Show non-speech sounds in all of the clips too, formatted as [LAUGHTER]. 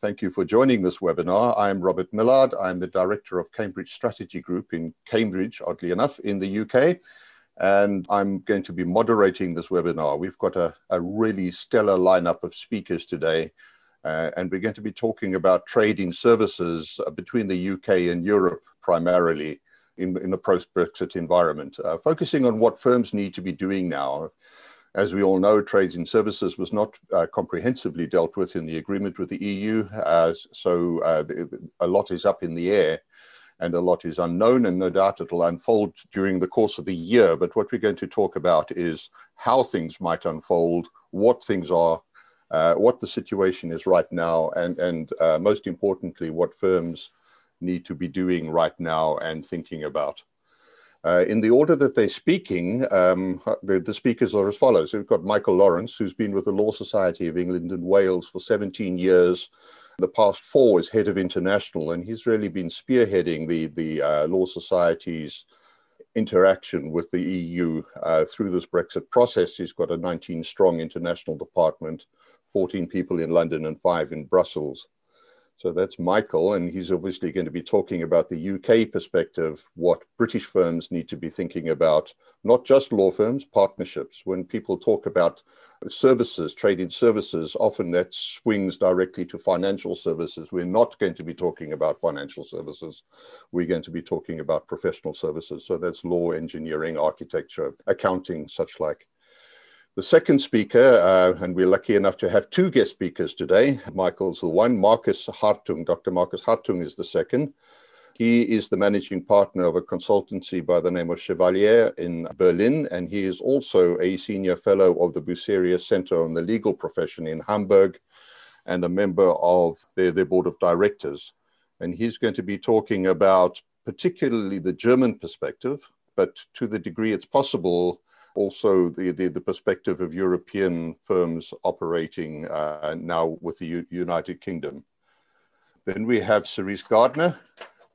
thank you for joining this webinar. I'm Robert Millard. I'm the Director of Cambridge Strategy Group in Cambridge, oddly enough, in the UK. And I'm going to be moderating this webinar. We've got a, a really stellar lineup of speakers today. Uh, and we're going to be talking about trading services uh, between the UK and Europe primarily in, in the post Brexit environment, uh, focusing on what firms need to be doing now as we all know, trades in services was not uh, comprehensively dealt with in the agreement with the EU, uh, so uh, a lot is up in the air and a lot is unknown, and no doubt it'll unfold during the course of the year. But what we're going to talk about is how things might unfold, what things are, uh, what the situation is right now, and, and uh, most importantly, what firms need to be doing right now and thinking about. Uh, in the order that they're speaking, um, the, the, speakers are as follows. We've got Michael Lawrence, who's been with the Law Society of England and Wales for 17 years. The past four as head of international, and he's really been spearheading the, the uh, Law Society's interaction with the EU uh, through this Brexit process. He's got a 19 strong international department, 14 people in London and five in Brussels. So that's Michael, and he's obviously going to be talking about the UK perspective, what British firms need to be thinking about, not just law firms, partnerships. When people talk about services, trading services, often that swings directly to financial services. We're not going to be talking about financial services. We're going to be talking about professional services. So that's law, engineering, architecture, accounting, such like. The second speaker, uh, and we're lucky enough to have two guest speakers today. Michael's the one, Marcus Hartung. Dr. Marcus Hartung is the second. He is the managing partner of a consultancy by the name of Chevalier in Berlin, and he is also a senior fellow of the Bucerius Center on the Legal Profession in Hamburg and a member of their, their board of directors. And he's going to be talking about particularly the German perspective, but to the degree it's possible, also the, the, the, perspective of European firms operating uh, now with the U United Kingdom. Then we have Cerise Gardner,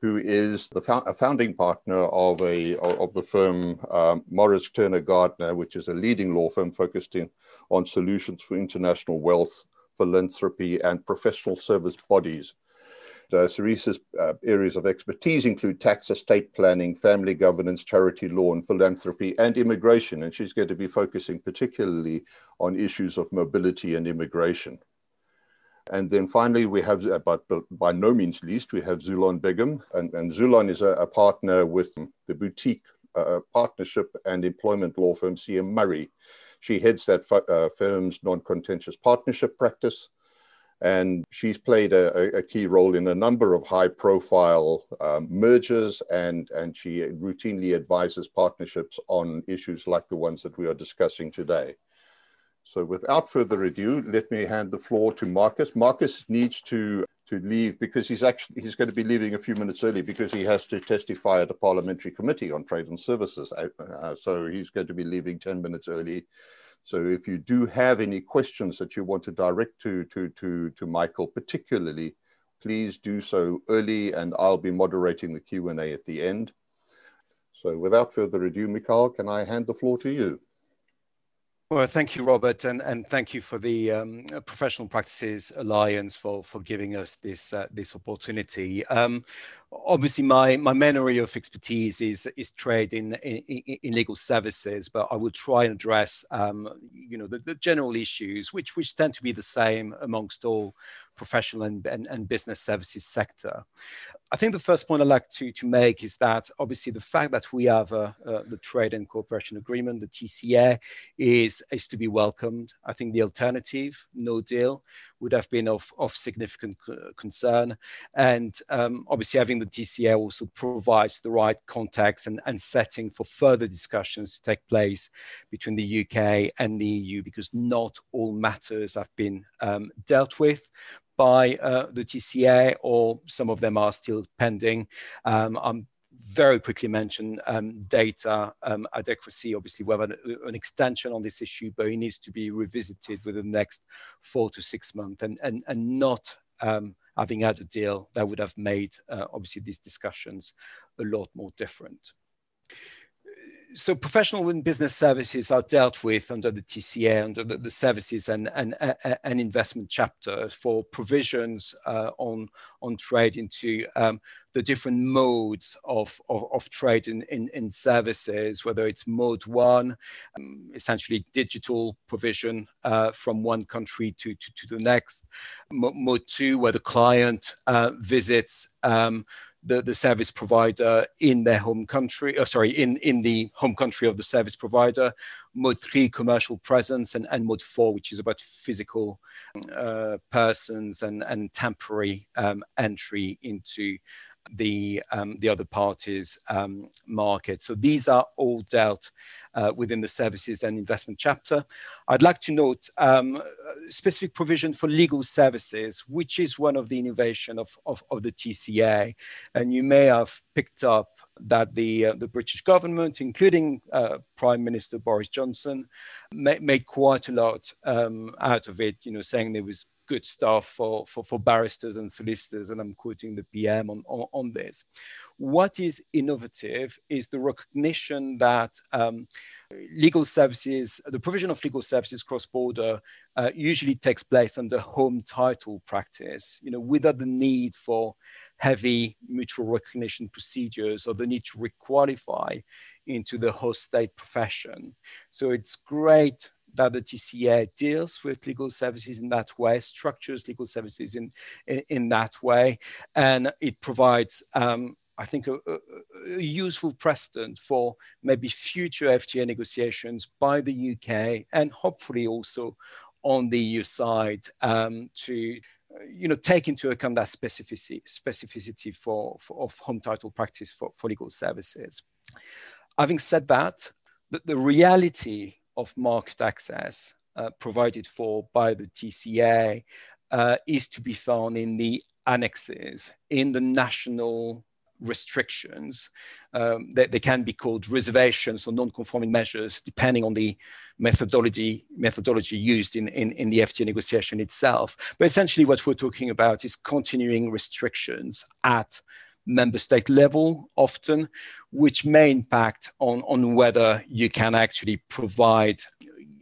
who is the fo a founding partner of, a, of the firm um, Maurice Turnor Gardner, which is a leading law firm focused in, on solutions for international wealth, philanthropy, and professional service bodies uh, Cerise's uh, areas of expertise include tax, estate planning, family governance, charity law, and philanthropy, and immigration. And she's going to be focusing particularly on issues of mobility and immigration. And then finally, we have, uh, but, by no means least, we have Zulon Begum. And, and Zulon is a, a, partner with the boutique uh, partnership and employment law firm CM Murray. She heads that uh, firm's non contentious partnership practice and she's played a, a, key role in a number of high profile um, mergers and, and she routinely advises partnerships on issues like the ones that we are discussing today. So without further ado, let me hand the floor to Marcus. Marcus needs to, to leave because he's actually he's going to be leaving a few minutes early because he has to testify at a parliamentary committee on trade and services. Uh, so he's going to be leaving 10 minutes early. So if you do have any questions that you want to direct to, to, to, to Michael particularly, please do so early and I'll be moderating the Q&A at the end. So without further ado, Mikhail, can I hand the floor to you? Well, thank you, Robert, and, and thank you for the um, Professional Practices Alliance for, for giving us this uh, this opportunity. Um, obviously, my, my main area of expertise is is trade in, in, in legal services, but I will try and address um, you know the, the general issues which which tend to be the same amongst all professional and, and, and business services sector. I think the first point I'd like to, to make is that obviously the fact that we have uh, uh, the Trade and Cooperation Agreement, the TCA, is, is to be welcomed. I think the alternative, no deal, would have been of, of significant concern. And um, obviously having the TCA also provides the right context and, and setting for further discussions to take place between the UK and the EU because not all matters have been um, dealt with by uh, the TCA, or some of them are still pending. Um, I'm very quickly mention um, data um, adequacy. Obviously, we have an, an, extension on this issue, but it needs to be revisited within the next four to six months, and and and not um, having had a deal that would have made uh, obviously these discussions a lot more different. So professional and business services are dealt with under the TCA, under the, the services and, and, and investment chapter for provisions uh, on, on trade into um, the different modes of, of, of trade in, in, in, services, whether it's mode one, um, essentially digital provision uh, from one country to, to, to the next, mode two, where the client uh, visits um, the, the service provider in their home country, oh, sorry, in, in the home country of the service provider, mode three, commercial presence, and, and mode four, which is about physical uh, persons and, and temporary um, entry into the um, the other parties um, market. So these are all dealt uh, within the services and investment chapter. I'd like to note um, specific provision for legal services, which is one of the innovation of, of, of the TCA. And you may have picked up that the uh, the British government, including uh, Prime Minister Boris Johnson, ma- made quite a lot um, out of it. You know, saying there was good stuff for, for, for barristers and solicitors, and I'm quoting the PM on, on, on this. What is innovative is the recognition that um, legal services, the provision of legal services cross-border uh, usually takes place under home title practice, you know, without the need for heavy mutual recognition procedures or the need to requalify into the host state profession. So it's great that the TCA deals with legal services in that way, structures legal services in, in, in that way, and it provides um, I think, a, a, useful precedent for maybe future FTA negotiations by the UK and hopefully also on the EU side um, to you know, take into account that specificity, specificity for, for of home title practice for, for legal services. Having said that, the, the reality of market access uh, provided for by the TCA uh, is to be found in the annexes, in the national restrictions. Um, they, they, can be called reservations or non-conforming measures, depending on the methodology methodology used in, in, in the FTA negotiation itself. But essentially, what we're talking about is continuing restrictions at member state level often, which may impact on, on whether you can actually provide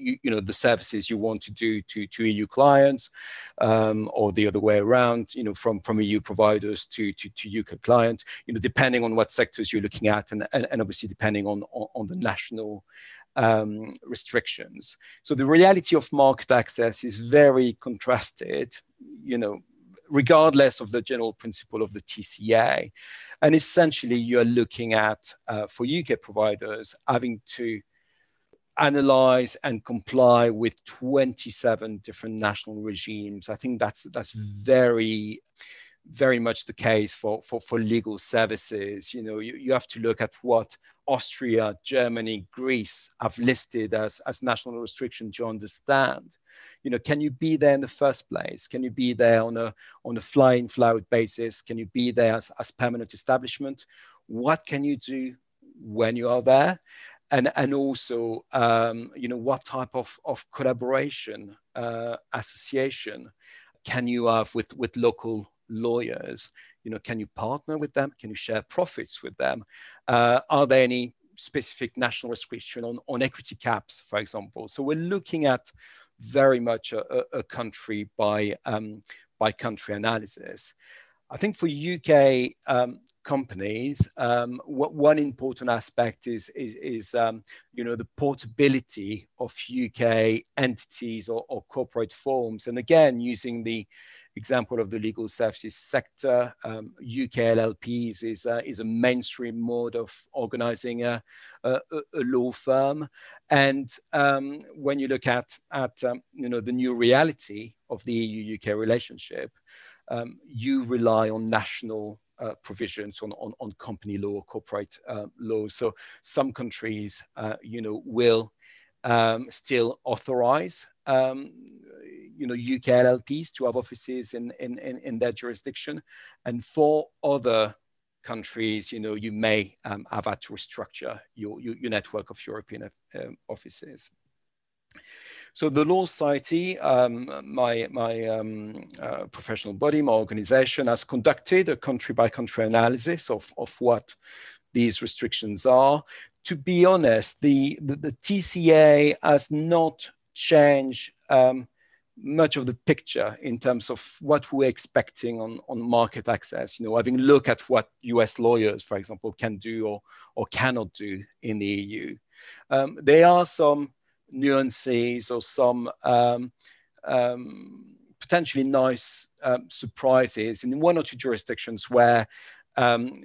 you, you, know the services you want to do to, to EU clients, um, or the other way around, you know, from, from EU providers to, to, to UK clients, you know, depending on what sectors you're looking at, and, and, and obviously depending on, on, on the national um, restrictions. So the reality of market access is very contrasted, you know, regardless of the general principle of the TCA. And essentially, you're looking at, uh, for UK providers, having to analyze and comply with 27 different national regimes. I think that's that's very very much the case for, for, for legal services. You know, you, you have to look at what Austria, Germany, Greece have listed as, as national restriction to understand you know can you be there in the first place? Can you be there on a on a flying fly basis? Can you be there as, as permanent establishment? What can you do when you are there? And and also um, you know what type of, of collaboration uh, association can you have with with local lawyers? You know can you partner with them? Can you share profits with them? Uh, are there any specific national restriction on, on equity caps for example? So we're looking at very much a, a country by um, by country analysis. I think for UK um, companies, um, what one important aspect is is, is um, you know the portability of UK entities or, or corporate forms, and again using the example of the legal services sector. Um, UK LLPs is, uh, is a mainstream mode of organizing a, a, a law firm. And um, when you look at, at um, you know, the new reality of the EU-UK relationship, um, you rely on national uh, provisions on, on, on, company law, corporate uh, law. So some countries, uh, you know, will um, still authorize um, you know UK LLPs to have offices in, in, in, in their jurisdiction, and for other countries, you know, you may um, have had to restructure your, your, your network of European um, offices. So the Law Society, um, my, my um, uh, professional body, my organization has conducted a country by country analysis of, of what these restrictions are. To be honest, the, the, the TCA has not changed um, much of the picture in terms of what we're expecting on, on market access. You know, having a look at what US lawyers, for example, can do or, or cannot do in the EU. Um, there are some nuances or some um, um, potentially nice um, surprises in one or two jurisdictions where um,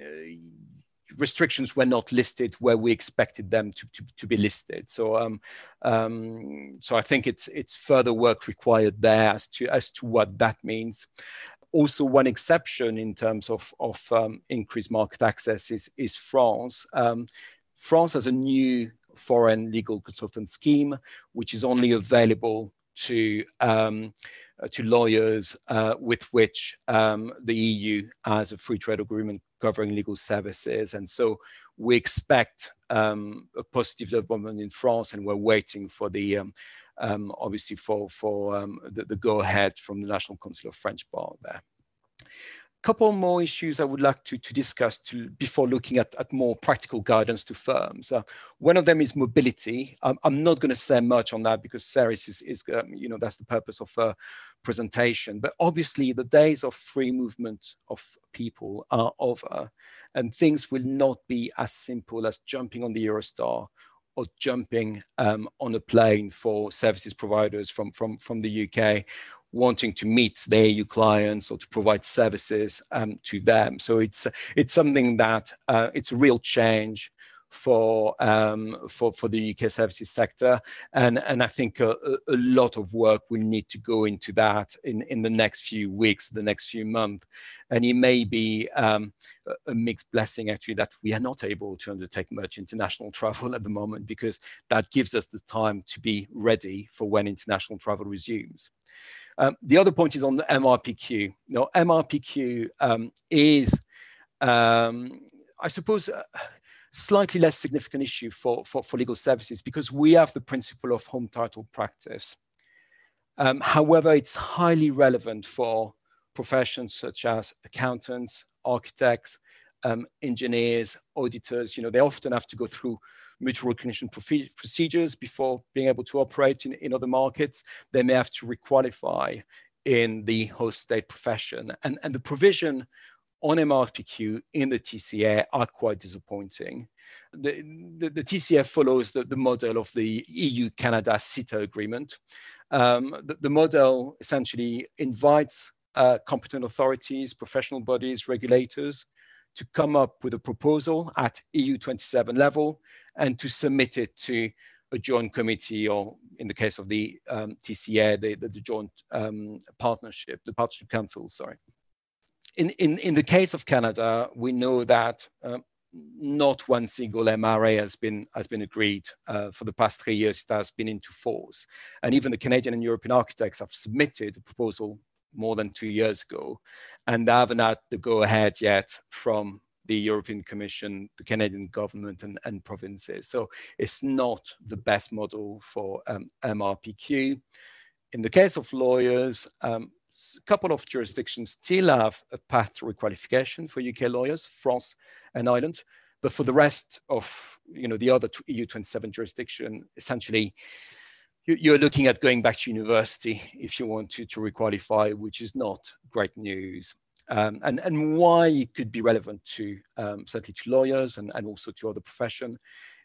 restrictions were not listed where we expected them to, to, to be listed. So, um, um, so I think it's it's further work required there as to as to what that means. Also, one exception in terms of of um, increased market access is is France. Um, France has a new foreign legal consultant scheme, which is only available to um, to lawyers uh, with which um, the EU has a free trade agreement covering legal services. And so we expect um, a positive development in France, and we're waiting for the um, um obviously for for um, the, the go ahead from the National Council of French Bar there couple more issues I would like to, to discuss to, before looking at, at more practical guidance to firms. Uh, one of them is mobility. I'm, not going to say much on that because Cerise is, is um, you know, that's the purpose of a presentation. But obviously, the days of free movement of people are over, and things will not be as simple as jumping on the Eurostar or jumping um, on a plane for services providers from, from, from the UK wanting to meet their EU clients or to provide services um, to them. So it's it's something that uh, it's a real change for um, for for the UK services sector, and and I think a, a, lot of work will need to go into that in in the next few weeks, the next few months, and it may be um, a mixed blessing actually that we are not able to undertake much international travel at the moment because that gives us the time to be ready for when international travel resumes. Um, the other point is on the MRPQ. Now, MRPQ um, is, um, I suppose, slightly less significant issue for, for, for, legal services because we have the principle of home title practice. Um, however, it's highly relevant for professions such as accountants, architects, um, engineers, auditors. You know, they often have to go through mutual recognition procedures before being able to operate in, in other markets. They may have to requalify in the host state profession. And, and the provision on MRPQ in the TCA are quite disappointing. The, the, the TCA follows the, the model of the EU-Canada CETA agreement. Um, the, the, model essentially invites uh, competent authorities, professional bodies, regulators to come up with a proposal at EU27 level and to submit it to a joint committee, or in the case of the um, TCA, the, the, the joint um, partnership, the partnership council, sorry. In, in, in the case of Canada, we know that um, not one single MRA has been has been agreed uh, for the past three years. It has been into force, and even the Canadian and European architects have submitted a proposal more than two years ago, and they haven't had the go ahead yet from the European Commission, the Canadian government, and, and provinces. So it's not the best model for um, MRPQ. In the case of lawyers, um, a couple of jurisdictions still have a path to requalification for UK lawyers, France and Ireland. But for the rest of you know the other EU27 jurisdiction, essentially, you're looking at going back to university if you want to, to requalify, which is not great news. Um, and, and why it could be relevant to um, certainly to lawyers and, and also to other profession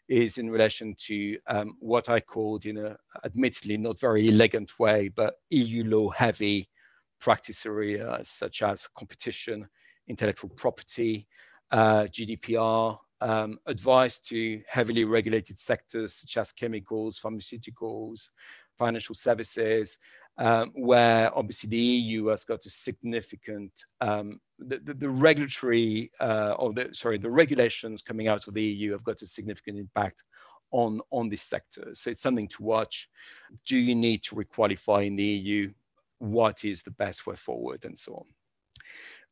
is in relation to um, what I called in a admittedly not very elegant way, but EU law heavy practice areas such as competition, intellectual property, uh, GDPR, um, advice to heavily regulated sectors such as chemicals, pharmaceuticals, financial services, um, where obviously the EU has got a significant um, the, the, the, regulatory uh, or the sorry the regulations coming out of the EU have got a significant impact on on this sector. So it's something to watch. Do you need to requalify in the EU? What is the best way forward, and so on.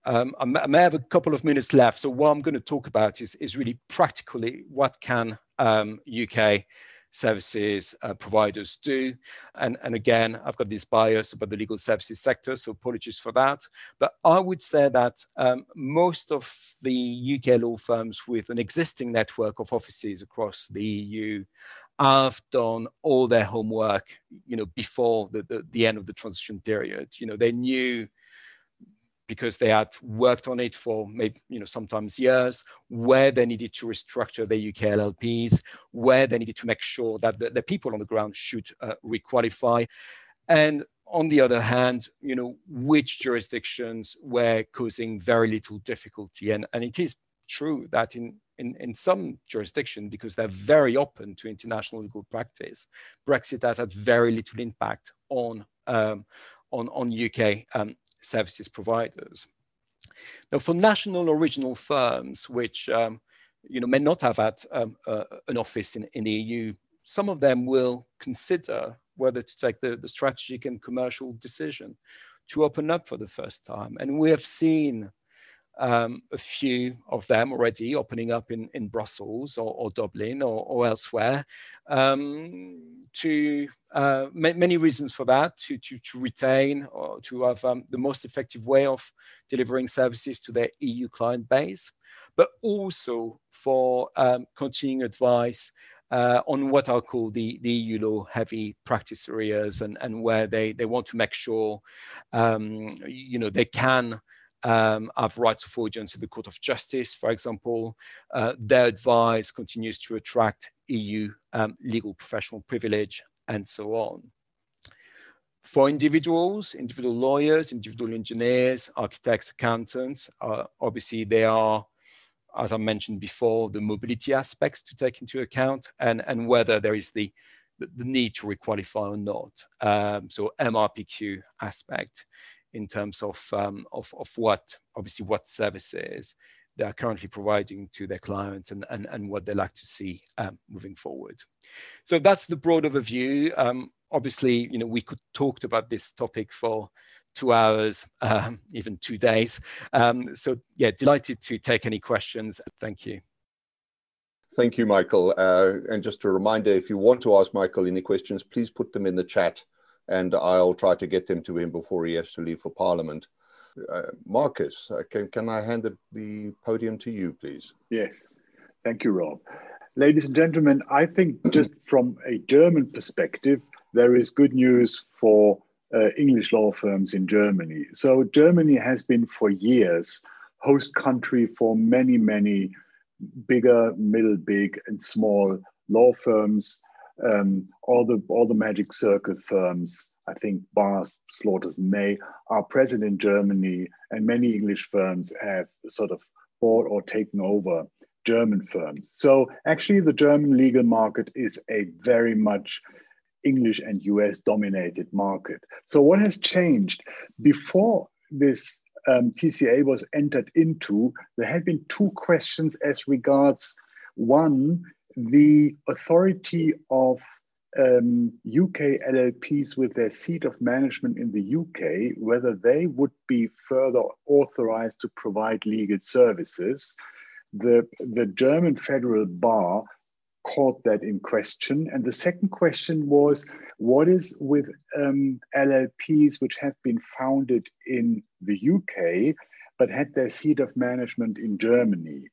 Um, I, may, have a couple of minutes left. So what I'm going to talk about is, is really practically what can um, UK services uh, providers do. And, and again, I've got this bias about the legal services sector, so apologies for that. But I would say that um, most of the UK law firms with an existing network of offices across the EU have done all their homework, you know, before the, the, the end of the transition period. You know, they knew because they had worked on it for maybe you know sometimes years where they needed to restructure their UK LLPs, where they needed to make sure that the, the people on the ground should uh, requalify, and on the other hand, you know which jurisdictions were causing very little difficulty, and and it is true that in in, in some jurisdictions, because they're very open to international legal practice, Brexit has had very little impact on um, on, on UK um, services providers. Now, for national original firms, which um, you know may not have had um, uh, an office in, in the EU, some of them will consider whether to take the, the strategic and commercial decision to open up for the first time. And we have seen um, a few of them already opening up in, in Brussels or, or Dublin or, or elsewhere. Um, to uh, ma many reasons for that, to, to, to retain or to have um, the most effective way of delivering services to their EU client base, but also for um, continuing advice uh, on what are called the, the EU law heavy practice areas and, and where they, they want to make sure um, you know they can um, have rights of audience at the Court of Justice, for example. Uh, their advice continues to attract EU um, legal professional privilege and so on. For individuals, individual lawyers, individual engineers, architects, accountants, uh, obviously they are, as I mentioned before, the mobility aspects to take into account and, and whether there is the, the, the need to requalify or not. Um, so MRPQ aspect in terms of, um, of, of what, obviously what services they are currently providing to their clients and, and, and what they like to see um, moving forward. So that's the broad overview. Um, obviously, you know, we could talk about this topic for two hours, um, even two days. Um, so yeah, delighted to take any questions. Thank you. Thank you, Michael. Uh, and just a reminder, if you want to ask Michael any questions, please put them in the chat and I'll try to get them to him before he has to leave for Parliament. Uh, Marcus, uh, can, can I hand the, the podium to you, please? Yes, thank you, Rob. Ladies and gentlemen, I think [CLEARS THROAT] just from a German perspective, there is good news for uh, English law firms in Germany. So, Germany has been for years host country for many, many bigger, middle, big, and small law firms um, all the all the magic circle firms, I think Bar, Slaughters, May, are present in Germany, and many English firms have sort of bought or taken over German firms. So actually, the German legal market is a very much English and US dominated market. So what has changed before this um, TCA was entered into? There had been two questions as regards one the authority of um, UK LLPs with their seat of management in the UK, whether they would be further authorized to provide legal services. The, the German federal bar called that in question. And the second question was what is with um, LLPs which have been founded in the UK but had their seat of management in Germany?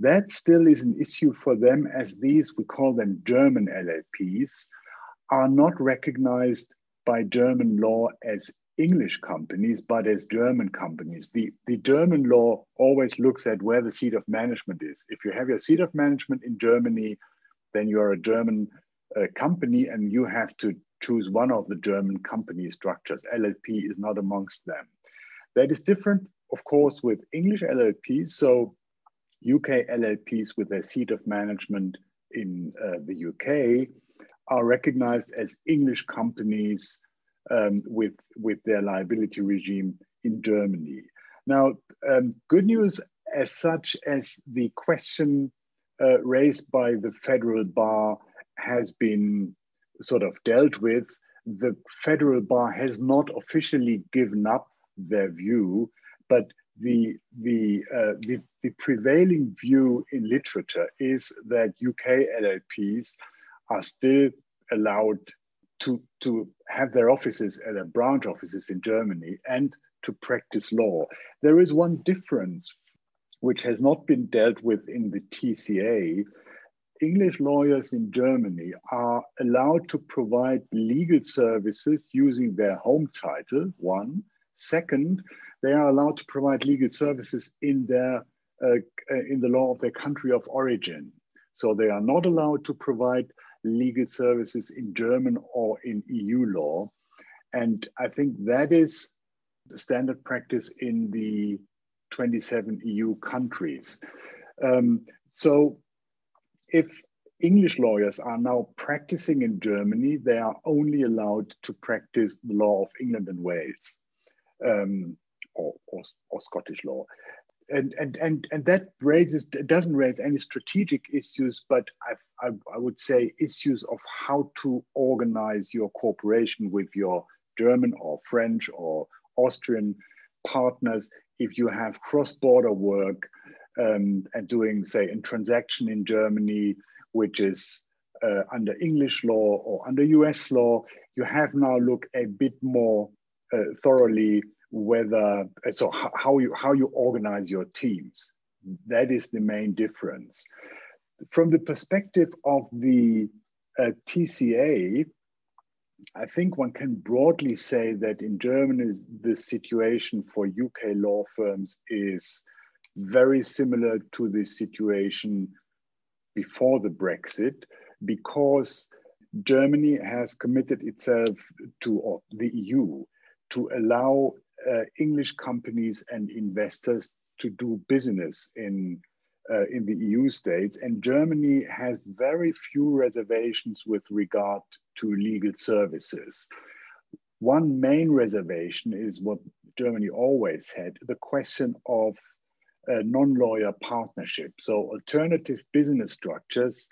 That still is an issue for them as these, we call them German LLPs, are not recognized by German law as English companies, but as German companies. The, the German law always looks at where the seat of management is. If you have your seat of management in Germany, then you are a German uh, company and you have to choose one of the German company structures. LLP is not amongst them. That is different, of course, with English LLPs. So UK LLPs with their seat of management in uh, the UK are recognized as English companies um, with, with their liability regime in Germany. Now, um, good news as such as the question uh, raised by the federal bar has been sort of dealt with. The federal bar has not officially given up their view, but the, the, uh, the, the, prevailing view in literature is that UK LLPs are still allowed to, to have their offices at their branch offices in Germany and to practice law. There is one difference which has not been dealt with in the TCA. English lawyers in Germany are allowed to provide legal services using their home title, one. Second, they are allowed to provide legal services in their uh, in the law of their country of origin. So they are not allowed to provide legal services in German or in EU law. And I think that is standard practice in the 27 EU countries. Um, so if English lawyers are now practicing in Germany, they are only allowed to practice the law of England and Wales um, or, or, or, Scottish law. And, and, and, and that raises, doesn't raise any strategic issues, but I, I, I would say issues of how to organize your cooperation with your German or French or Austrian partners if you have cross-border work um, and doing, say, a transaction in Germany, which is uh, under English law or under US law, you have now look a bit more uh, thoroughly whether uh, so how you how you organize your teams. That is the main difference. From the perspective of the uh, TCA, I think one can broadly say that in Germany, the situation for UK law firms is very similar to the situation before the Brexit, because Germany has committed itself to, the EU, to allow uh, English companies and investors to do business in uh, in the EU states, and Germany has very few reservations with regard to legal services. One main reservation is what Germany always had the question of a non lawyer partnership. So, alternative business structures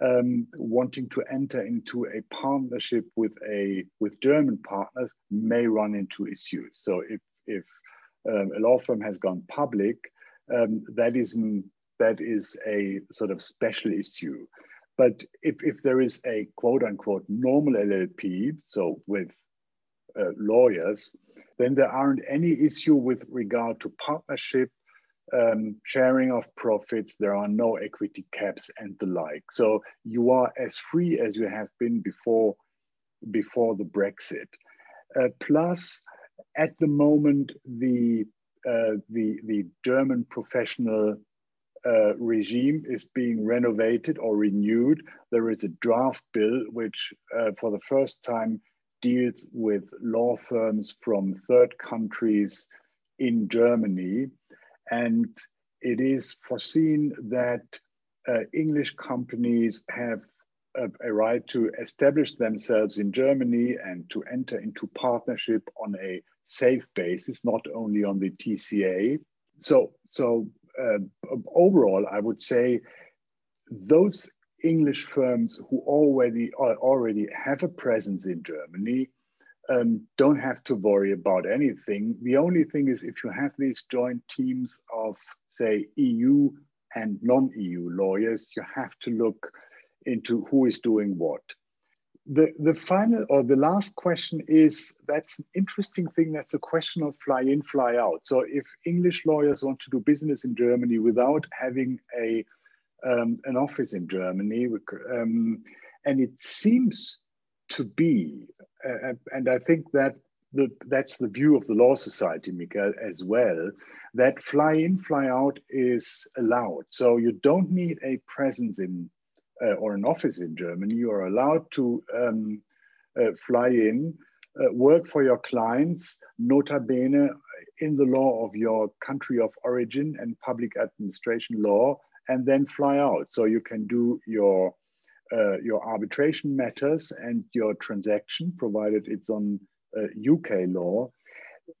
um, wanting to enter into a partnership with a with German partners may run into issues. So if if um, a law firm has gone public, um, that isn't that is a sort of special issue. But if, if there is a quote unquote normal LLP, so with uh, lawyers, then there aren't any issue with regard to partnership, um, sharing of profits, there are no equity caps and the like. So you are as free as you have been before, before the Brexit. Uh, plus, at the moment, the, uh, the, the German professional uh, regime is being renovated or renewed. There is a draft bill which, uh, for the first time, deals with law firms from third countries in Germany. And it is foreseen that uh, English companies have a, a, right to establish themselves in Germany and to enter into partnership on a safe basis, not only on the TCA. So, so uh, overall, I would say those English firms who already already have a presence in Germany um, don't have to worry about anything. The only thing is if you have these joint teams of, say, EU and non-EU lawyers, you have to look into who is doing what the, the final or the last question is that's an interesting thing. That's a question of fly in, fly out. So if English lawyers want to do business in Germany without having a um, an office in Germany, um, and it seems to be, uh, and I think that the, that's the view of the Law Society, Mikael, as well, that fly in, fly out is allowed. So you don't need a presence in uh, or an office in Germany, you are allowed to um, uh, fly in, uh, work for your clients, nota bene in the law of your country of origin and public administration law, and then fly out. So you can do your uh, your arbitration matters and your transaction, provided it's on UK uh, law.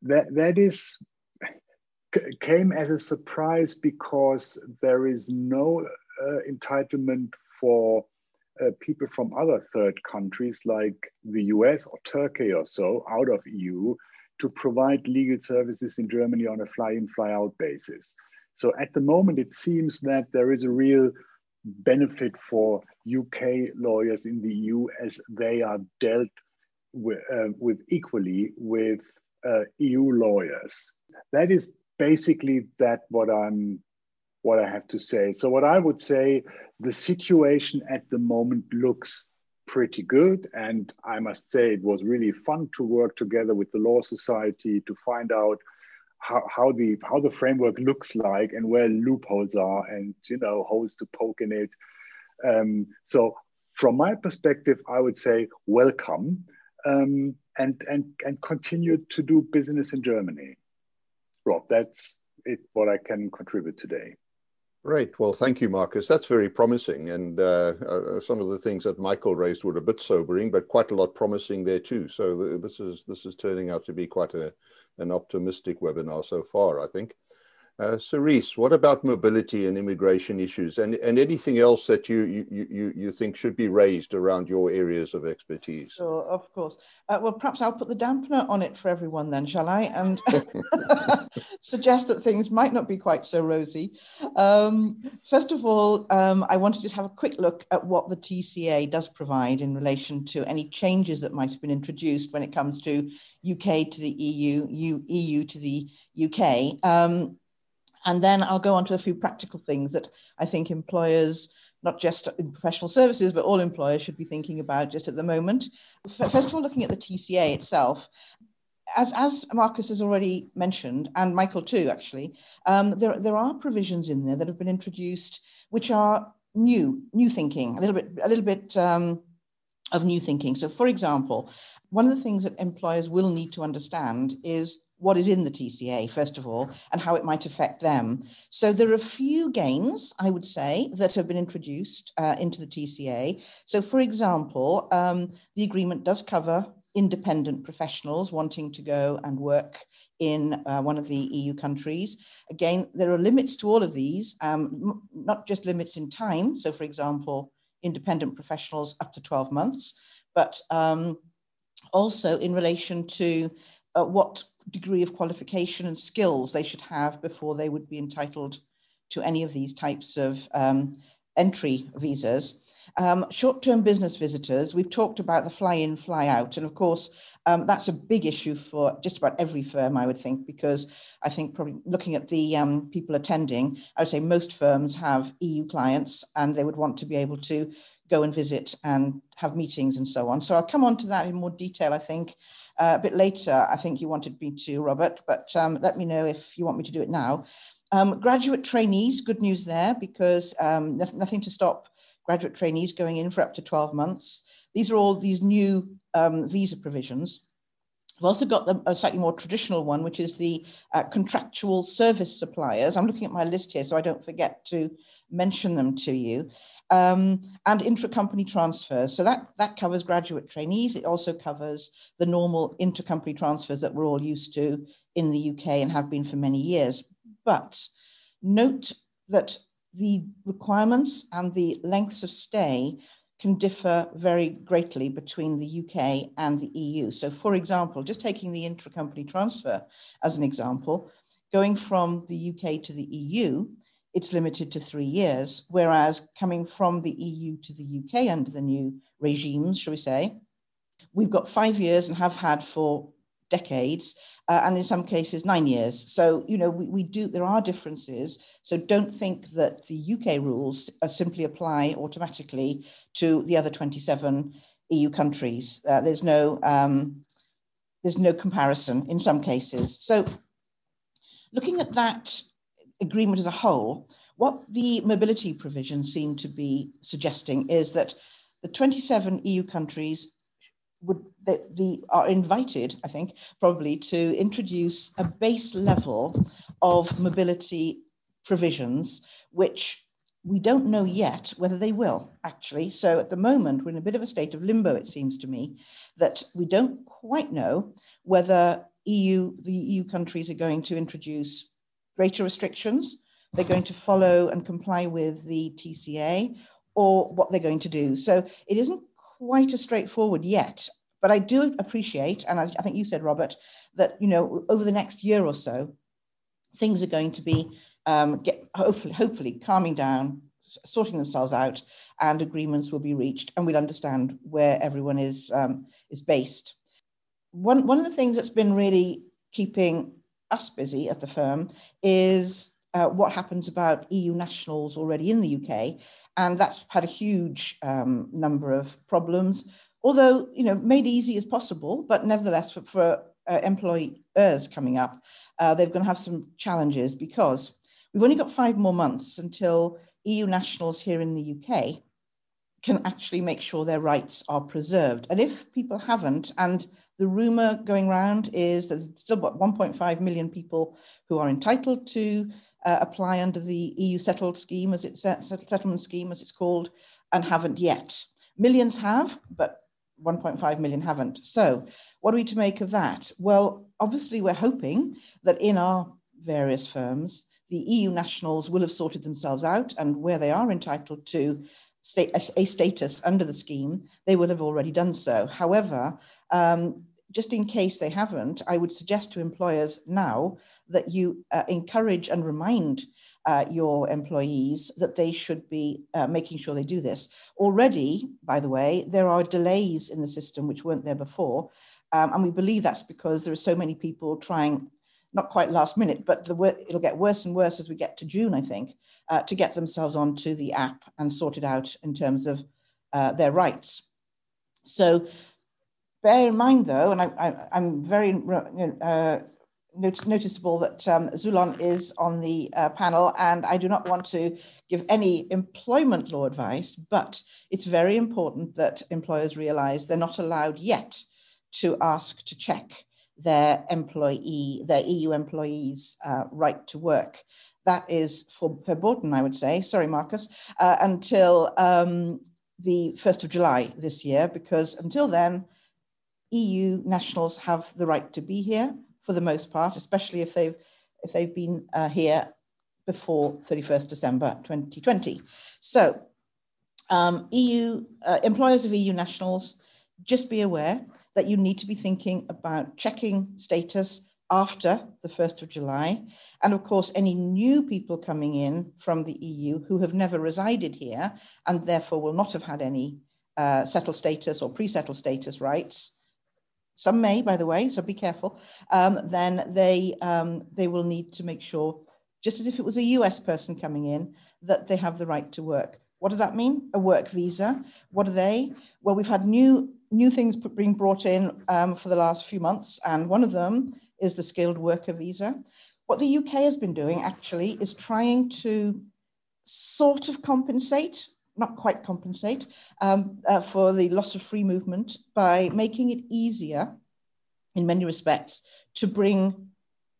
That that is came as a surprise because there is no uh, entitlement for uh, people from other third countries like the US or Turkey or so out of EU to provide legal services in Germany on a fly in, fly out basis. So at the moment, it seems that there is a real benefit for UK lawyers in the EU as they are dealt with, uh, with equally with uh, EU lawyers. That is basically that what I'm what I have to say. So what I would say, the situation at the moment looks pretty good. And I must say it was really fun to work together with the Law Society to find out how, how the how the framework looks like and where loopholes are and you know holes to poke in it. Um, so from my perspective, I would say welcome um, and and and continue to do business in Germany. Rob, that's it. What I can contribute today. Great. Well, thank you, Marcus. That's very promising. And uh, uh, some of the things that Michael raised were a bit sobering, but quite a lot promising there too. So the, this is this is turning out to be quite a, an optimistic webinar so far, I think. Uh, Cerise, what about mobility and immigration issues and, and anything else that you, you, you, you think should be raised around your areas of expertise? Sure, of course. Uh, well, perhaps I'll put the dampener on it for everyone then, shall I? And [LAUGHS] [LAUGHS] suggest that things might not be quite so rosy. Um, first of all, um, I want to just have a quick look at what the TCA does provide in relation to any changes that might have been introduced when it comes to UK to the EU, EU to the UK. Um, and then I'll go on to a few practical things that I think employers, not just in professional services, but all employers should be thinking about just at the moment. First of all, looking at the TCA itself, as, as Marcus has already mentioned, and Michael too, actually, um, there, there are provisions in there that have been introduced which are new, new thinking, a little bit, a little bit um, of new thinking. So, for example, one of the things that employers will need to understand is what is in the TCA, first of all, and how it might affect them. So there are a few gains, I would say, that have been introduced uh, into the TCA. So, for example, um, the agreement does cover independent professionals wanting to go and work in uh, one of the EU countries. Again, there are limits to all of these, um, not just limits in time. So, for example, independent professionals up to 12 months, but um, also in relation to uh, what degree of qualification and skills they should have before they would be entitled to any of these types of um, entry visas. Um, short-term business visitors, we've talked about the fly-in, fly-out, and of course, um, that's a big issue for just about every firm, I would think, because I think probably looking at the um, people attending, I would say most firms have EU clients and they would want to be able to go and visit and have meetings and so on. So I'll come on to that in more detail, I think, uh, a bit later. I think you wanted me to, Robert, but um, let me know if you want me to do it now. Um, graduate trainees, good news there, because um, nothing to stop graduate trainees going in for up to 12 months. These are all these new um, visa provisions. We've also got the, a slightly more traditional one, which is the uh, contractual service suppliers. I'm looking at my list here so I don't forget to mention them to you. Um, and intra-company transfers. So that, that covers graduate trainees. It also covers the normal intercompany transfers that we're all used to in the UK and have been for many years. But note that the requirements and the lengths of stay can differ very greatly between the UK and the EU. So, for example, just taking the intra-company transfer as an example, going from the UK to the EU, it's limited to three years, whereas coming from the EU to the UK under the new regimes, shall we say, we've got five years and have had for decades, uh, and in some cases nine years. So you know we, we do there are differences. So don't think that the UK rules uh, simply apply automatically to the other 27 EU countries. Uh, there's no um, there's no comparison in some cases. So looking at that agreement as a whole, what the mobility provisions seem to be suggesting is that the 27 EU countries would the, the are invited, I think, probably to introduce a base level of mobility provisions, which we don't know yet whether they will actually. So at the moment, we're in a bit of a state of limbo, it seems to me, that we don't quite know whether EU, the EU countries are going to introduce greater restrictions, they're going to follow and comply with the TCA, or what they're going to do. So it isn't quite as straightforward yet. But I do appreciate, and I, think you said, Robert, that you know over the next year or so, things are going to be um, get hopefully hopefully calming down, sorting themselves out and agreements will be reached and we'll understand where everyone is, um, is based. One, one of the things that's been really keeping us busy at the firm is uh, what happens about EU nationals already in the UK. And that's had a huge um, number of problems, although, you know, made easy as possible, but nevertheless for, for uh, employers coming up, uh, they're going to have some challenges because we've only got five more months until EU nationals here in the UK can actually make sure their rights are preserved. And if people haven't, and the rumor going around is that there's still about 1.5 million people who are entitled to uh, apply under the EU settled scheme, as it's settlement scheme, as it's called, and haven't yet. Millions have, but 1.5 million haven't. So, what are we to make of that? Well, obviously, we're hoping that in our various firms, the EU nationals will have sorted themselves out, and where they are entitled to a status under the scheme, they will have already done so. However, um, just in case they haven't, I would suggest to employers now that you uh, encourage and remind uh, your employees that they should be uh, making sure they do this. Already, by the way, there are delays in the system which weren't there before. Um, and we believe that's because there are so many people trying, not quite last minute, but the, it'll get worse and worse as we get to June, I think, uh, to get themselves onto the app and sort it out in terms of uh, their rights. So bear in mind, though, and I, am very uh, not noticeable that um, Zulon is on the uh, panel, and I do not want to give any employment law advice, but it's very important that employers realize they're not allowed yet to ask to check their employee, their EU employees' uh, right to work. That is for verboten, I would say, sorry, Marcus, uh, until um, the 1st of July this year, because until then, EU nationals have the right to be here for the most part, especially if they've if they've been uh, here before 31st December 2020. So um, EU uh, employers of EU nationals, just be aware that you need to be thinking about checking status after the 1st of July. And of course, any new people coming in from the EU who have never resided here and therefore will not have had any uh, settled status or pre-settled status rights some may, by the way, so be careful, um, then they, um, they will need to make sure, just as if it was a US person coming in, that they have the right to work. What does that mean? A work visa. What are they? Well, we've had new, new things being brought in um, for the last few months, and one of them is the skilled worker visa. What the UK has been doing actually is trying to sort of compensate not quite compensate um, uh, for the loss of free movement by making it easier in many respects to bring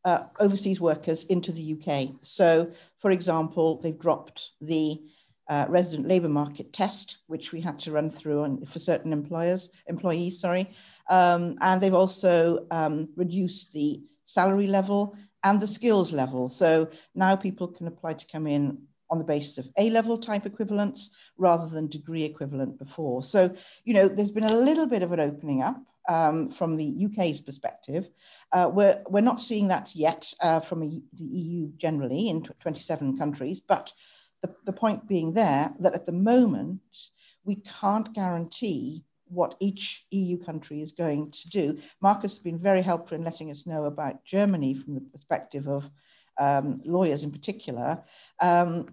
uh, overseas workers into the UK. So, for example, they've dropped the uh, resident labour market test, which we had to run through on, for certain employers, employees, sorry, um, and they've also um, reduced the salary level and the skills level. So now people can apply to come in on the basis of A-level type equivalents rather than degree equivalent before. So, you know, there's been a little bit of an opening up um, from the UK's perspective. Uh, we're, we're not seeing that yet uh, from a, the EU generally in 27 countries, but the, the point being there that at the moment, we can't guarantee what each EU country is going to do. Marcus has been very helpful in letting us know about Germany from the perspective of um, lawyers in particular, um,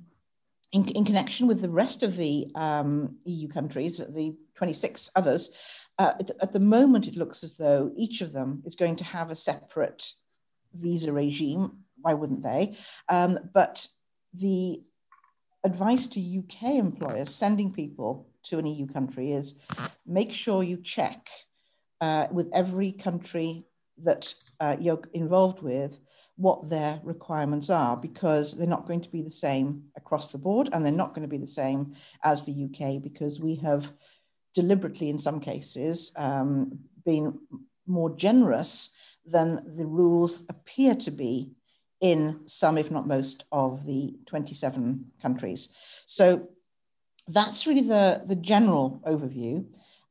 in, in, connection with the rest of the um, EU countries, the 26 others, uh, at, the moment it looks as though each of them is going to have a separate visa regime. Why wouldn't they? Um, but the advice to UK employers sending people to an EU country is make sure you check uh, with every country that uh, you're involved with what their requirements are because they're not going to be the same across the board and they're not going to be the same as the UK because we have deliberately, in some cases, um, been more generous than the rules appear to be in some, if not most, of the 27 countries. So that's really the, the general overview.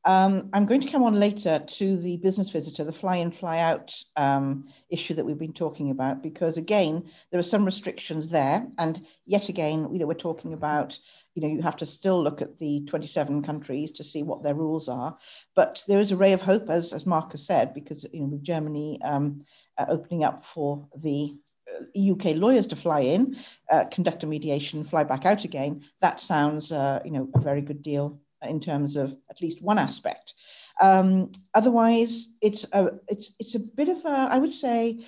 Um, I'm going to come on later to the business visitor, the fly in, fly out um, issue that we've been talking about, because again, there are some restrictions there. And yet again, you know, we're talking about, you know, you have to still look at the 27 countries to see what their rules are. But there is a ray of hope, as, as Mark has said, because, you know, with Germany um, uh, opening up for the UK uh, lawyers to fly in, uh, conduct a mediation, fly back out again, that sounds, uh, you know, a very good deal in terms of at least one aspect. Um, otherwise, it's a it's it's a bit of a I would say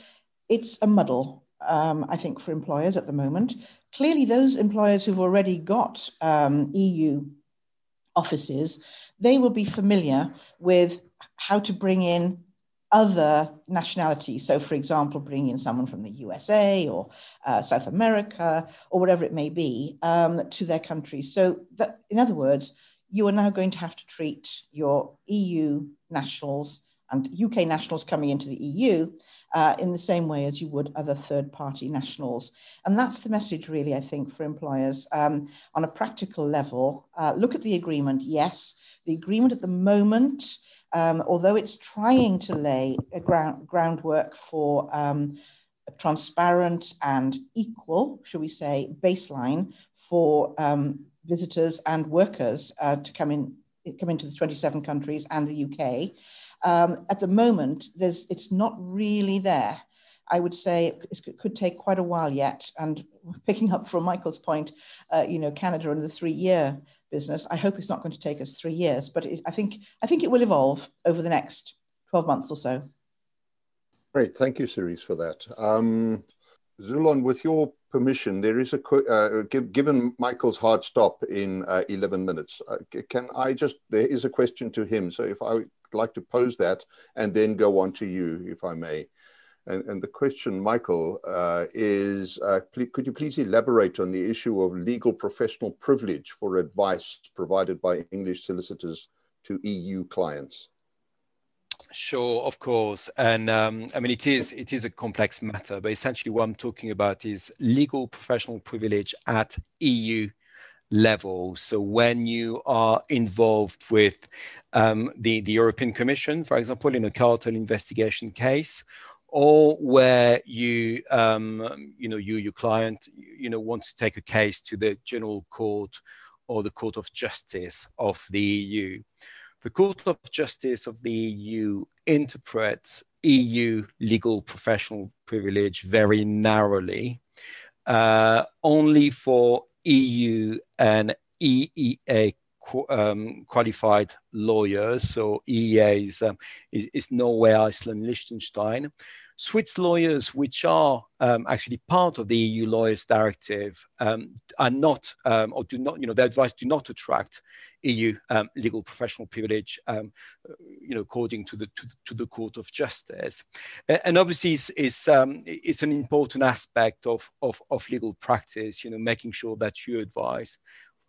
it's a muddle. Um, I think for employers at the moment. Clearly, those employers who've already got um, EU offices, they will be familiar with how to bring in other nationalities. So, for example, bringing in someone from the USA or uh, South America or whatever it may be um, to their country. So, that, in other words, you are now going to have to treat your EU nationals and UK nationals coming into the EU uh, in the same way as you would other third party nationals. And that's the message, really, I think, for employers. Um, on a practical level, uh, look at the agreement. Yes, the agreement at the moment, um, although it's trying to lay a ground, groundwork for um, a transparent and equal, shall we say, baseline for um, visitors and workers uh, to come in come into the 27 countries and the UK. Um, at the moment, there's it's not really there. I would say it could take quite a while yet. And [LAUGHS] picking up from Michael's point, uh, you know, Canada and the three-year business. I hope it's not going to take us three years, but it, I think I think it will evolve over the next 12 months or so. Great, thank you, Cerise, for that. Um, Zulon, with your permission, there is a uh, given Michael's hard stop in uh, 11 minutes. Uh, can I just there is a question to him, so if I would like to pose that and then go on to you, if I may. And, and the question, Michael, uh, is uh, could you please elaborate on the issue of legal professional privilege for advice provided by English solicitors to EU clients? Sure, of course, and um, I mean it is it is a complex matter, but essentially what I'm talking about is legal professional privilege at EU level. So when you are involved with um, the the European Commission, for example, in a cartel investigation case, or where you um, you know you your client you know want to take a case to the General Court or the Court of Justice of the EU the Court of Justice of the EU interprets EU legal professional privilege very narrowly, uh, only for EU and EEA um, qualified lawyers. So EEA is, um, is, is Norway, Iceland, Liechtenstein. Swiss lawyers, which are um, actually part of the EU Lawyers Directive, um, are not um, or do not, you know, their advice do not attract EU um, legal professional privilege, um, you know, according to the to, to, the Court of Justice, and obviously it's, it's, um, it's an important aspect of, of of legal practice, you know, making sure that your advice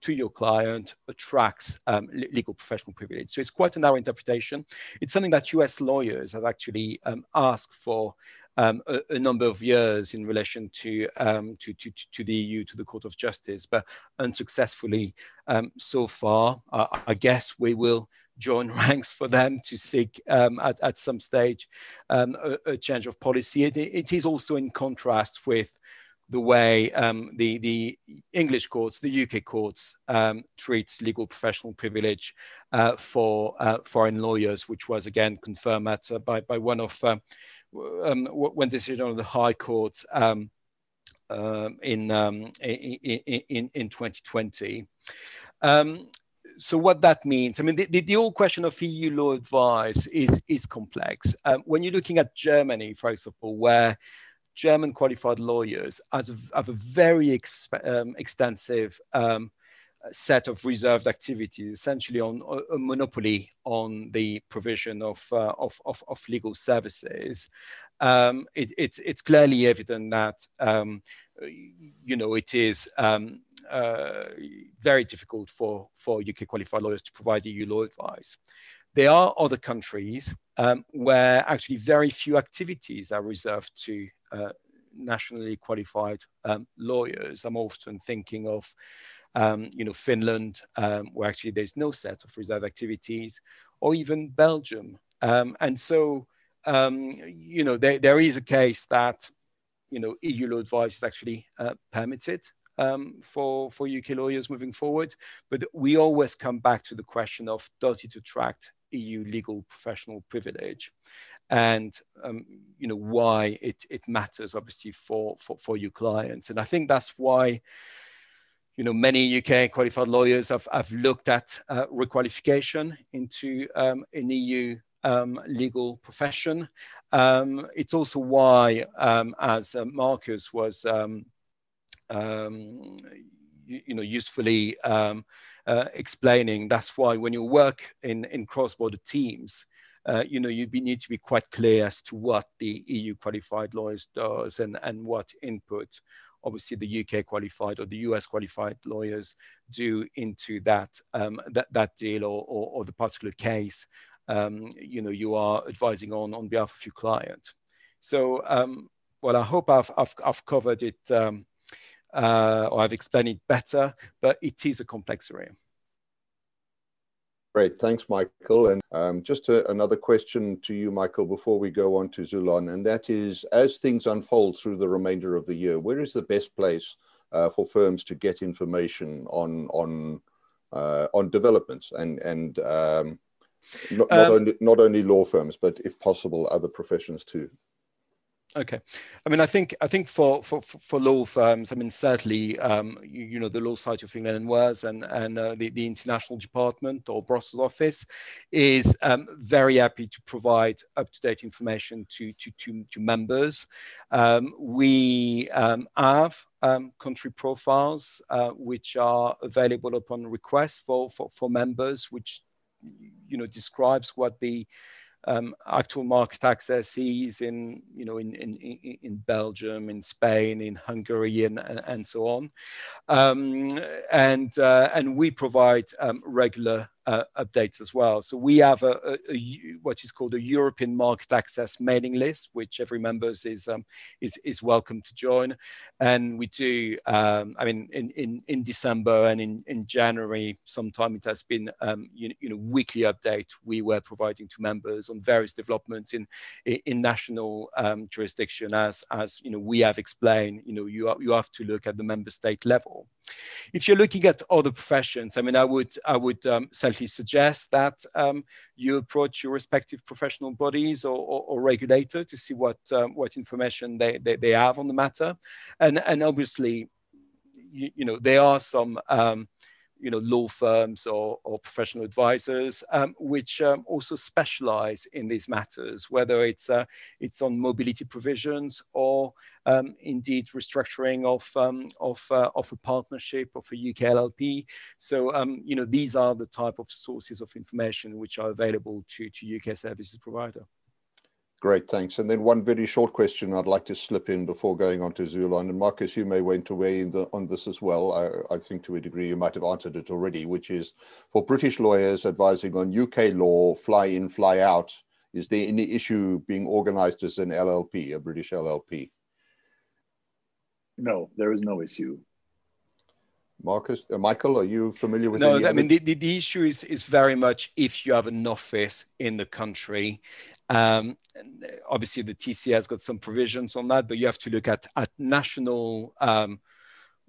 to your client attracts um, legal professional privilege. So it's quite a narrow interpretation. It's something that US lawyers have actually um, asked for um, a, a, number of years in relation to, um, to, to, to, the EU, to the Court of Justice, but unsuccessfully um, so far. Uh, I guess we will join [LAUGHS] ranks for them to seek um, at, at some stage a, a, change of policy. It, it is also in contrast with the way um, the, the English courts, the UK courts, um, treat legal professional privilege uh, for uh, foreign lawyers, which was again confirmed at, uh, by, by one of uh, um, decision of the High Court um, um, in, um, in, in, in 2020 so what that means, I mean, the, the, the, whole question of EU law advice is, is complex. Um, when you're looking at Germany, for example, where German qualified lawyers as have a very um, extensive um, set of reserved activities, essentially on a monopoly on the provision of, uh, of, of, of, legal services. Um, it, it's, it's clearly evident that, um, you know, it is um, uh, very difficult for, for UK qualified lawyers to provide EU law advice. There are other countries um, where actually very few activities are reserved to uh, nationally qualified um, lawyers. I'm often thinking of, um, you know, Finland, um, where actually there's no set of reserve activities, or even Belgium. Um, and so, um, you know, there, there is a case that, you know, EU law advice is actually uh, permitted um, for, for UK lawyers moving forward. But we always come back to the question of does it attract EU legal professional privilege? And um, you know why it, it matters obviously for, for, for your clients. And I think that's why you know, many UK qualified lawyers have, have looked at uh, requalification into um, an EU um, legal profession. Um, it's also why, um, as uh, Marcus was, um, um, you, you, know, usefully uh, explaining, that's why when you work in, in cross-border teams, uh, you know, you be, need to be quite clear as to what the EU qualified lawyers does and, and what input obviously the UK qualified or the US qualified lawyers do into that um, that, that deal or, or, or, the particular case um, you know you are advising on on behalf of your client. So um, well, I hope I've I've, I've covered it um, uh, or I've explained it better, but it is a complex area. Great, thanks, Michael. And um, just a, another question to you, Michael, before we go on to Zulon, and that is, as things unfold through the remainder of the year, where is the best place uh, for firms to get information on on uh, on developments and and um, not, not um, only not only law firms, but if possible, other professions too? Okay, I mean, I think I think for for, for law firms, I mean, certainly, um, you, you, know, the Law Society of England and Wales and and uh, the, the international department or Brussels office is um, very happy to provide up to date information to to to, to members. Um, we um, have um, country profiles uh, which are available upon request for, for for members, which you know describes what the um, actual market access is in, you know, in, in, in Belgium, in Spain, in Hungary, and, and so on. Um, and, uh, and we provide um, regular uh, updates as well. So we have a, a, a, what is called a European market access mailing list, which every member is um, is is welcome to join. And we do, um, I mean, in, in in December and in in January, sometime it has been um, you, you know weekly update we were providing to members on various developments in in national um, jurisdiction. As as you know, we have explained, you know, you are, you have to look at the member state level. If you're looking at other professions, I mean, I would I would um, certainly suggest that um, you approach your respective professional bodies or, or, or regulator to see what um, what information they, they, they have on the matter, and and obviously, you, you know, there are some um, you know, law firms or, or professional advisors, um, which um, also specialize in these matters, whether it's, uh, it's on mobility provisions or um, indeed restructuring of, um, of, uh, of a partnership of a UK LLP. So, um, you know, these are the type of sources of information which are available to, to UK services provider. Great, thanks. And then one very short question I'd like to slip in before going on to Zulon. And Marcus, you may weigh in the, on this as well. I, I, think to a degree you might have answered it already, which is for British lawyers advising on UK law, fly in, fly out, is there any issue being organized as an LLP, a British LLP? No, there is no issue. Marcus, uh, Michael, are you familiar with? No, I mean the, the, the, issue is is very much if you have an office in the country um, obviously, the TCA has got some provisions on that, but you have to look at, at national um,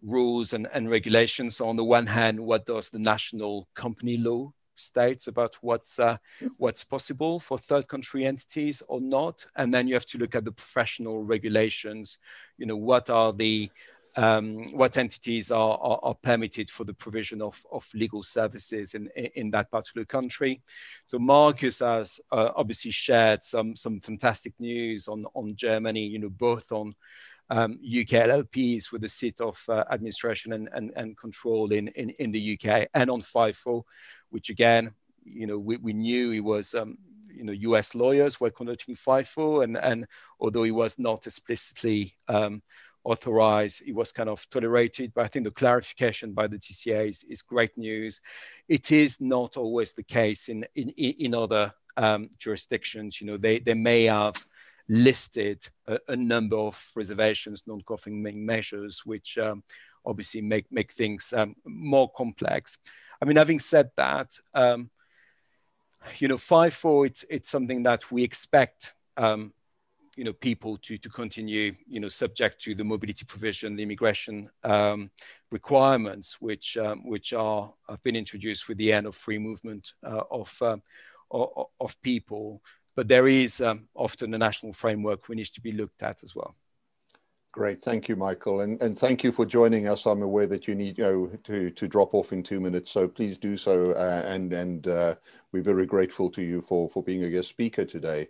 rules and, and regulations. So on the one hand, what does the national company law states about what's uh, what's possible for third country entities or not, and then you have to look at the professional regulations. You know, what are the um, what entities are, are, are, permitted for the provision of, of legal services in, in that particular country. So Marcus has uh, obviously shared some, some fantastic news on, on Germany, you know, both on um, UK LLPs with the seat of uh, administration and, and, and control in, in, in the UK and on FIFO, which again, you know, we, we knew he was um, you know US lawyers were conducting FIFO, and and although he was not explicitly um, authorized. It was kind of tolerated, but I think the clarification by the TCA is, is great news. It is not always the case in in, in other um, jurisdictions. You know, they they may have listed a, a number of reservations, non-conforming measures, which um, obviously make make things um, more complex. I mean, having said that. Um, you know, FIFO, it's, it's something that we expect um, you know people to to continue you know subject to the mobility provision the immigration um, requirements which um, which are have been introduced with the end of free movement uh, of, um, of, people but there is um, often a national framework which needs to be looked at as well Great, thank you, Michael, and and thank you for joining us. I'm aware that you need you know, to to drop off in two minutes, so please do so. Uh, and and uh, we're very grateful to you for for being a guest speaker today.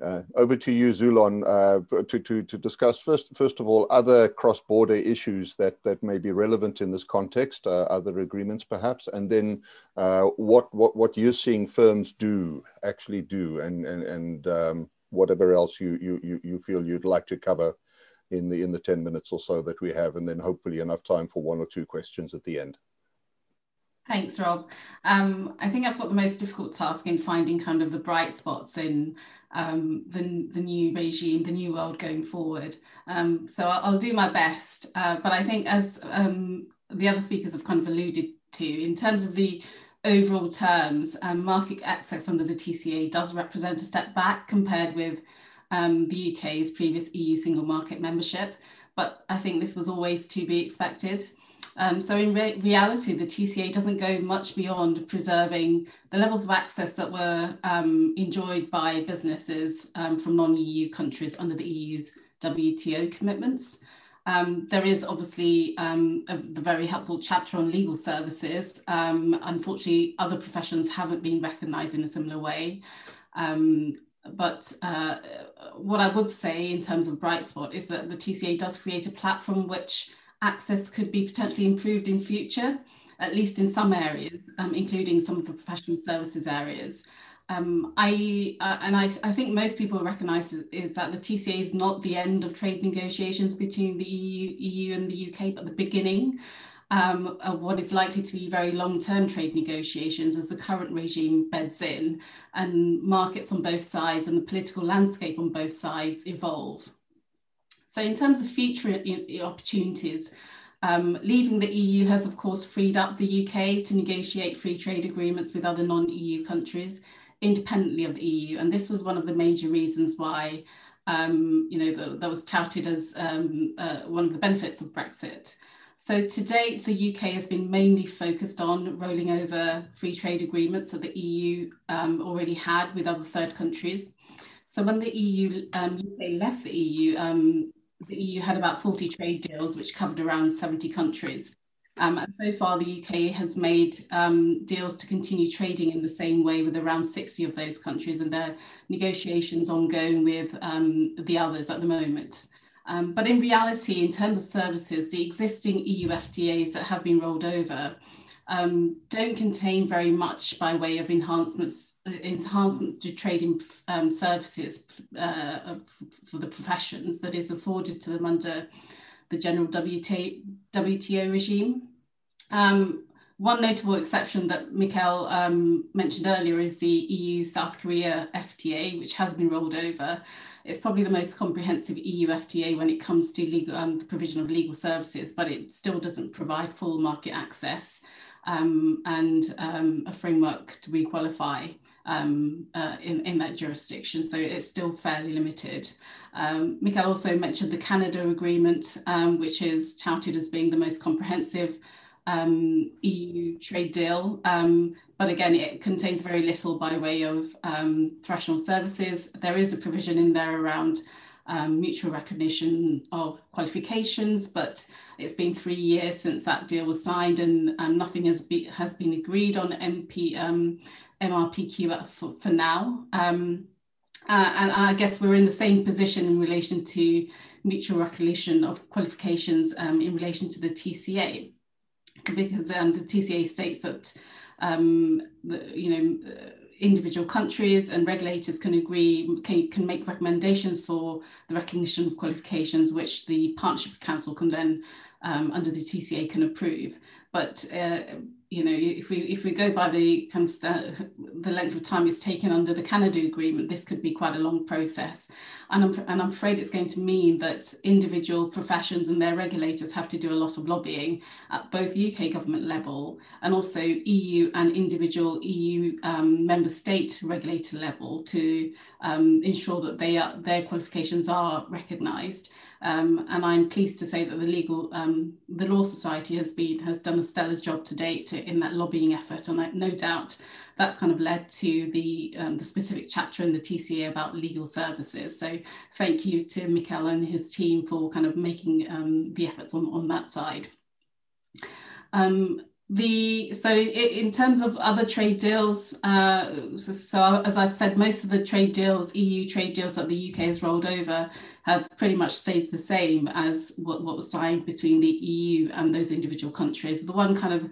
Uh, over to you, Zulon, uh, to, to, to discuss first, first of all, other cross-border issues that, that may be relevant in this context, uh, other agreements perhaps, and then uh, what, what, what you're seeing firms do, actually do, and, and, and um, whatever else you, you, you feel you'd like to cover in the, in the 10 minutes or so that we have, and then hopefully enough time for one or two questions at the end. Thanks, Rob. Um, I think I've got the most difficult task in finding kind of the bright spots in um, the, the new regime, the new world going forward. Um, so I'll, I'll, do my best. Uh, but I think, as um, the other speakers have kind of alluded to, in terms of the overall terms, um, market access under the TCA does represent a step back compared with um, the UK's previous EU single market membership. But I think this was always to be expected. Um, so in re reality, the TCA doesn't go much beyond preserving the levels of access that were um, enjoyed by businesses um, from non-EU countries under the EU's WTO commitments. Um, there is obviously um, a, the very helpful chapter on legal services. Um, unfortunately, other professions haven't been recognised in a similar way. but uh, what I would say in terms of bright spot is that the TCA does create a platform which access could be potentially improved in future, at least in some areas, um, including some of the professional services areas. Um, I uh, and I, I, think most people recognise is, is, that the TCA is not the end of trade negotiations between the EU, EU and the UK, but the beginning um, of what is likely to be very long-term trade negotiations as the current regime beds in and markets on both sides and the political landscape on both sides evolve. So in terms of future opportunities, um, leaving the EU has of course freed up the UK to negotiate free trade agreements with other non-EU countries independently of the EU. And this was one of the major reasons why um, you know, the, that was touted as um, uh, one of the benefits of Brexit. So to date, the UK has been mainly focused on rolling over free trade agreements that the EU um, already had with other third countries. So when the EU um, UK left the EU, um, the EU had about 40 trade deals, which covered around 70 countries. Um, and so far, the UK has made um, deals to continue trading in the same way with around 60 of those countries, and there are negotiations ongoing with um, the others at the moment. Um, but in reality, in terms of services, the existing EU FTAs that have been rolled over um, don't contain very much by way of enhancements enhancements to trading um, services uh, for the professions that is afforded to them under the general WTO, WTO regime. Um, one notable exception that Mikhail um, mentioned earlier is the EU South Korea FTA, which has been rolled over. It's probably the most comprehensive EU FTA when it comes to legal, um, the provision of legal services, but it still doesn't provide full market access um, and um, a framework to requalify um, uh, in, in that jurisdiction. So it's still fairly limited. Um, also mentioned the Canada agreement, um, which is touted as being the most comprehensive um, EU trade deal. Um, but again, it contains very little by way of um, services. There is a provision in there around um, mutual recognition of qualifications, but it's been three years since that deal was signed and um, nothing has, be, has been agreed on MP, um, MRPQ for, for now. Um, uh, and I guess we're in the same position in relation to mutual recognition of qualifications um, in relation to the TCA, because um, the TCA states that the, you know, individual countries and regulators can agree, can, can make recommendations for the recognition of qualifications, which the Partnership Council can then, um, under the TCA, can approve. But uh, you know, if we if we go by the kind of st- the length of time it's taken under the Canada agreement, this could be quite a long process, and I'm and I'm afraid it's going to mean that individual professions and their regulators have to do a lot of lobbying at both UK government level and also EU and individual EU um, member state regulator level to um, ensure that they are, their qualifications are recognised. Um, and I'm pleased to say that the legal, um, the Law Society has been has done a stellar job to date in that lobbying effort, and I, no doubt that's kind of led to the um, the specific chapter in the TCA about legal services. So thank you to Mikel and his team for kind of making um, the efforts on on that side. Um, the so in terms of other trade deals uh, so, so, as i've said most of the trade deals eu trade deals that the uk has rolled over have pretty much stayed the same as what, what was signed between the eu and those individual countries. The one kind of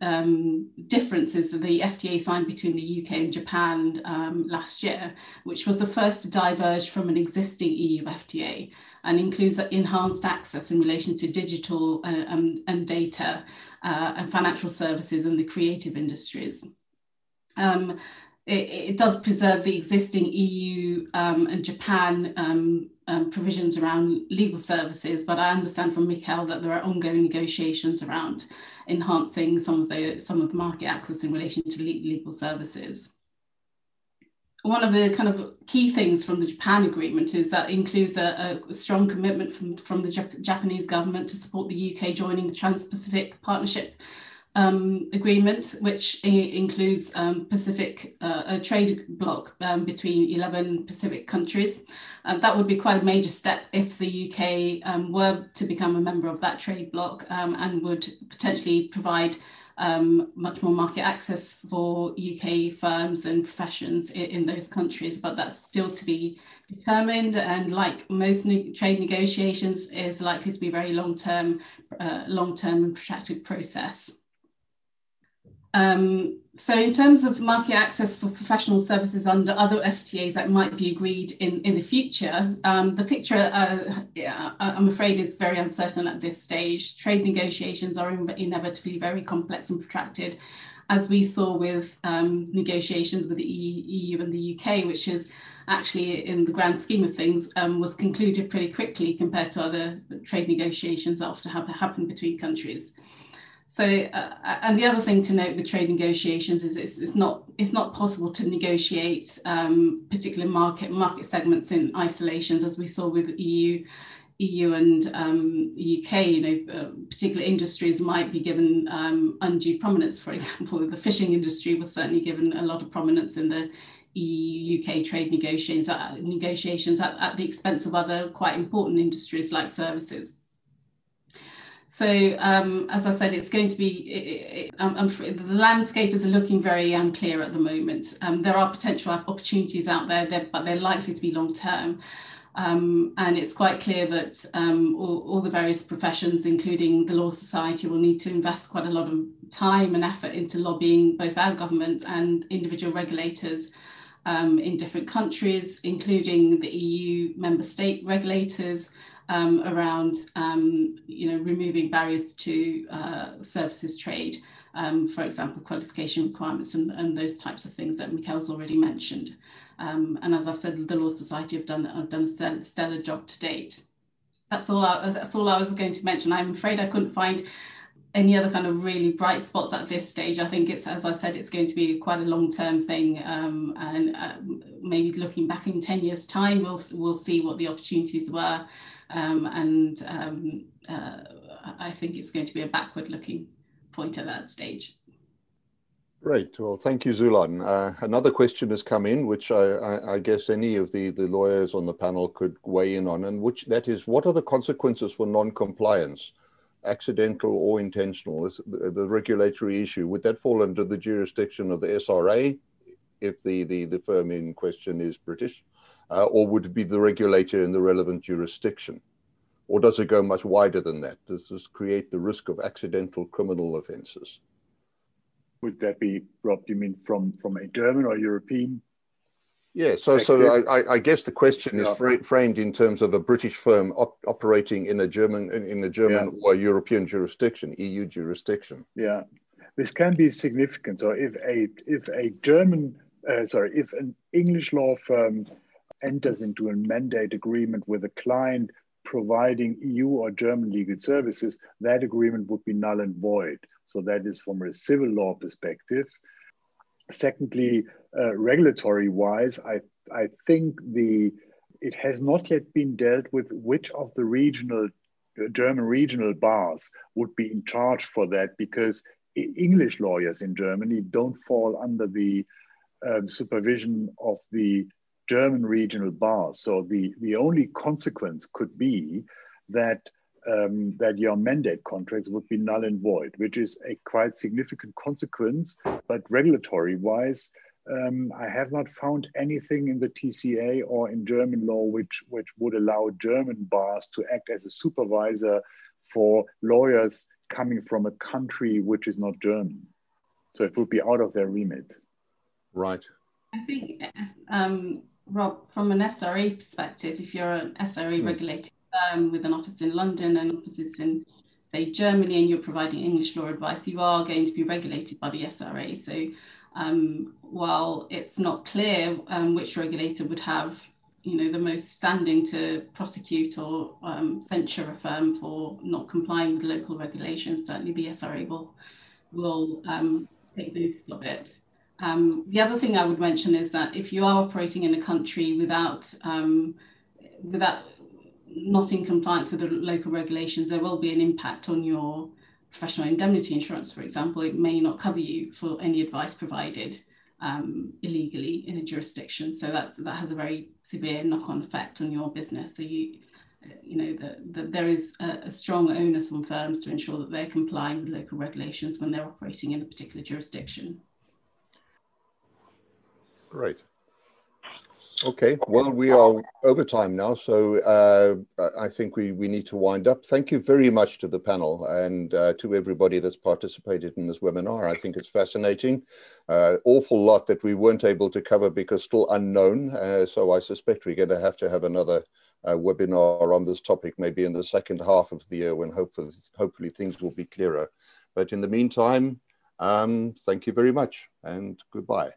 um, differences that the FTA signed between the UK and Japan um, last year, which was the first to diverge from an existing EU FTA and includes enhanced access in relation to digital uh, um, and data uh, and financial services and the creative industries. Um, it, it, does preserve the existing EU um, and Japan um, um, provisions around legal services, but I understand from Mikel that there are ongoing negotiations around enhancing some of the some of the market access in relation to legal services. One of the kind of key things from the Japan agreement is that includes a, a strong commitment from, from the Jap Japanese government to support the UK joining the Trans-Pacific Partnership um, agreement, which includes um, Pacific uh, a trade bloc um, between 11 Pacific countries. Uh, that would be quite a major step if the UK um, were to become a member of that trade bloc um, and would potentially provide um, much more market access for UK firms and professions in, in, those countries, but that's still to be determined. And like most trade negotiations, is likely to be very long term, uh, long term and protracted process. Um, so in terms of market access for professional services under other FTAs that might be agreed in, in the future, um, the picture, uh, yeah, I'm afraid, is very uncertain at this stage. Trade negotiations are inevitably very complex and protracted, as we saw with um, negotiations with the EU and the UK, which is actually, in the grand scheme of things, um, was concluded pretty quickly compared to other trade negotiations that often happen between countries. So, uh, and the other thing to note with trade negotiations is it's, it's not it's not possible to negotiate um, particular market market segments in isolations, as we saw with EU. EU and um, UK, you know, uh, particular industries might be given um, undue prominence. For example, the fishing industry was certainly given a lot of prominence in the EU UK trade negotiations, uh, negotiations at, at the expense of other quite important industries like services. So um, as I said, it's going to be, it, it, um, the landscapers are looking very unclear at the moment. Um, there are potential opportunities out there, but they're likely to be long term. Um, and it's quite clear that um, all, all, the various professions, including the Law Society, will need to invest quite a lot of time and effort into lobbying both our government and individual regulators um, in different countries, including the EU member state regulators, um, around um, you know removing barriers to uh, services trade, um, for example, qualification requirements and, and those types of things that Mikel's already mentioned. Um, and as I've said, the Law Society have done have done a stellar job to date. That's all. I, that's all I was going to mention. I'm afraid I couldn't find any other kind of really bright spots at this stage. I think it's, as I said, it's going to be quite a long-term thing, um, and uh, maybe looking back in ten years' time, we'll we'll see what the opportunities were um, and um, uh, I think it's going to be a backward looking point at that stage. Great. Well, thank you, Zulan. Uh, another question has come in, which I, I, I, guess any of the, the lawyers on the panel could weigh in on, and which that is, what are the consequences for non-compliance, accidental or intentional? Is the, the, regulatory issue would that fall under the jurisdiction of the SRA if the, the, the firm in question is British, uh, or would it be the regulator in the relevant jurisdiction? Or does it go much wider than that? Does this create the risk of accidental criminal offences? Would that be, Rob, do you mean from, from a German or European yeah, so so I, I, guess the question is yeah. framed in terms of a British firm op operating in a German in, in a German yeah. or European jurisdiction, EU jurisdiction. Yeah, this can be significant. So if a if a German uh, sorry if an English law firm enters into a mandate agreement with a client providing EU or German legal services, that agreement would be null and void. So that is from a civil law perspective. Secondly, uh, regulatory wise, I, I think the it has not yet been dealt with which of the regional German regional bars would be in charge for that because English lawyers in Germany don't fall under the um, supervision of the German regional bars. So the, the only consequence could be that um, that your mandate contracts would be null and void, which is a quite significant consequence. But regulatory wise, um, I have not found anything in the TCA or in German law which, which would allow German bars to act as a supervisor for lawyers coming from a country which is not German. So it would be out of their remit. Right. I think, um, Rob, from an SRA perspective, if you're an SRA mm. regulated firm with an office in London and offices in, say, Germany, and you're providing English law advice, you are going to be regulated by the SRA. So um, while it's not clear um, which regulator would have you know the most standing to prosecute or um, censure a firm for not complying with local regulations certainly the SRA will will um, take notice of it. Um, the other thing I would mention is that if you are operating in a country without um, without not in compliance with the local regulations there will be an impact on your professional indemnity insurance, for example, it may not cover you for any advice provided um, illegally in a jurisdiction. So that that has a very severe knock-on effect on your business. So you, you know, that the, there is a, a, strong onus on firms to ensure that they're complying with local regulations when they're operating in a particular jurisdiction. Great. Okay, well, we are over time now, so uh, I think we, we need to wind up. Thank you very much to the panel and uh, to everybody that's participated in this webinar. I think it's fascinating. Uh, awful lot that we weren't able to cover because still unknown. Uh, so I suspect we're going to have to have another uh, webinar on this topic, maybe in the second half of the year when hopefully, hopefully things will be clearer. But in the meantime, um, thank you very much and goodbye.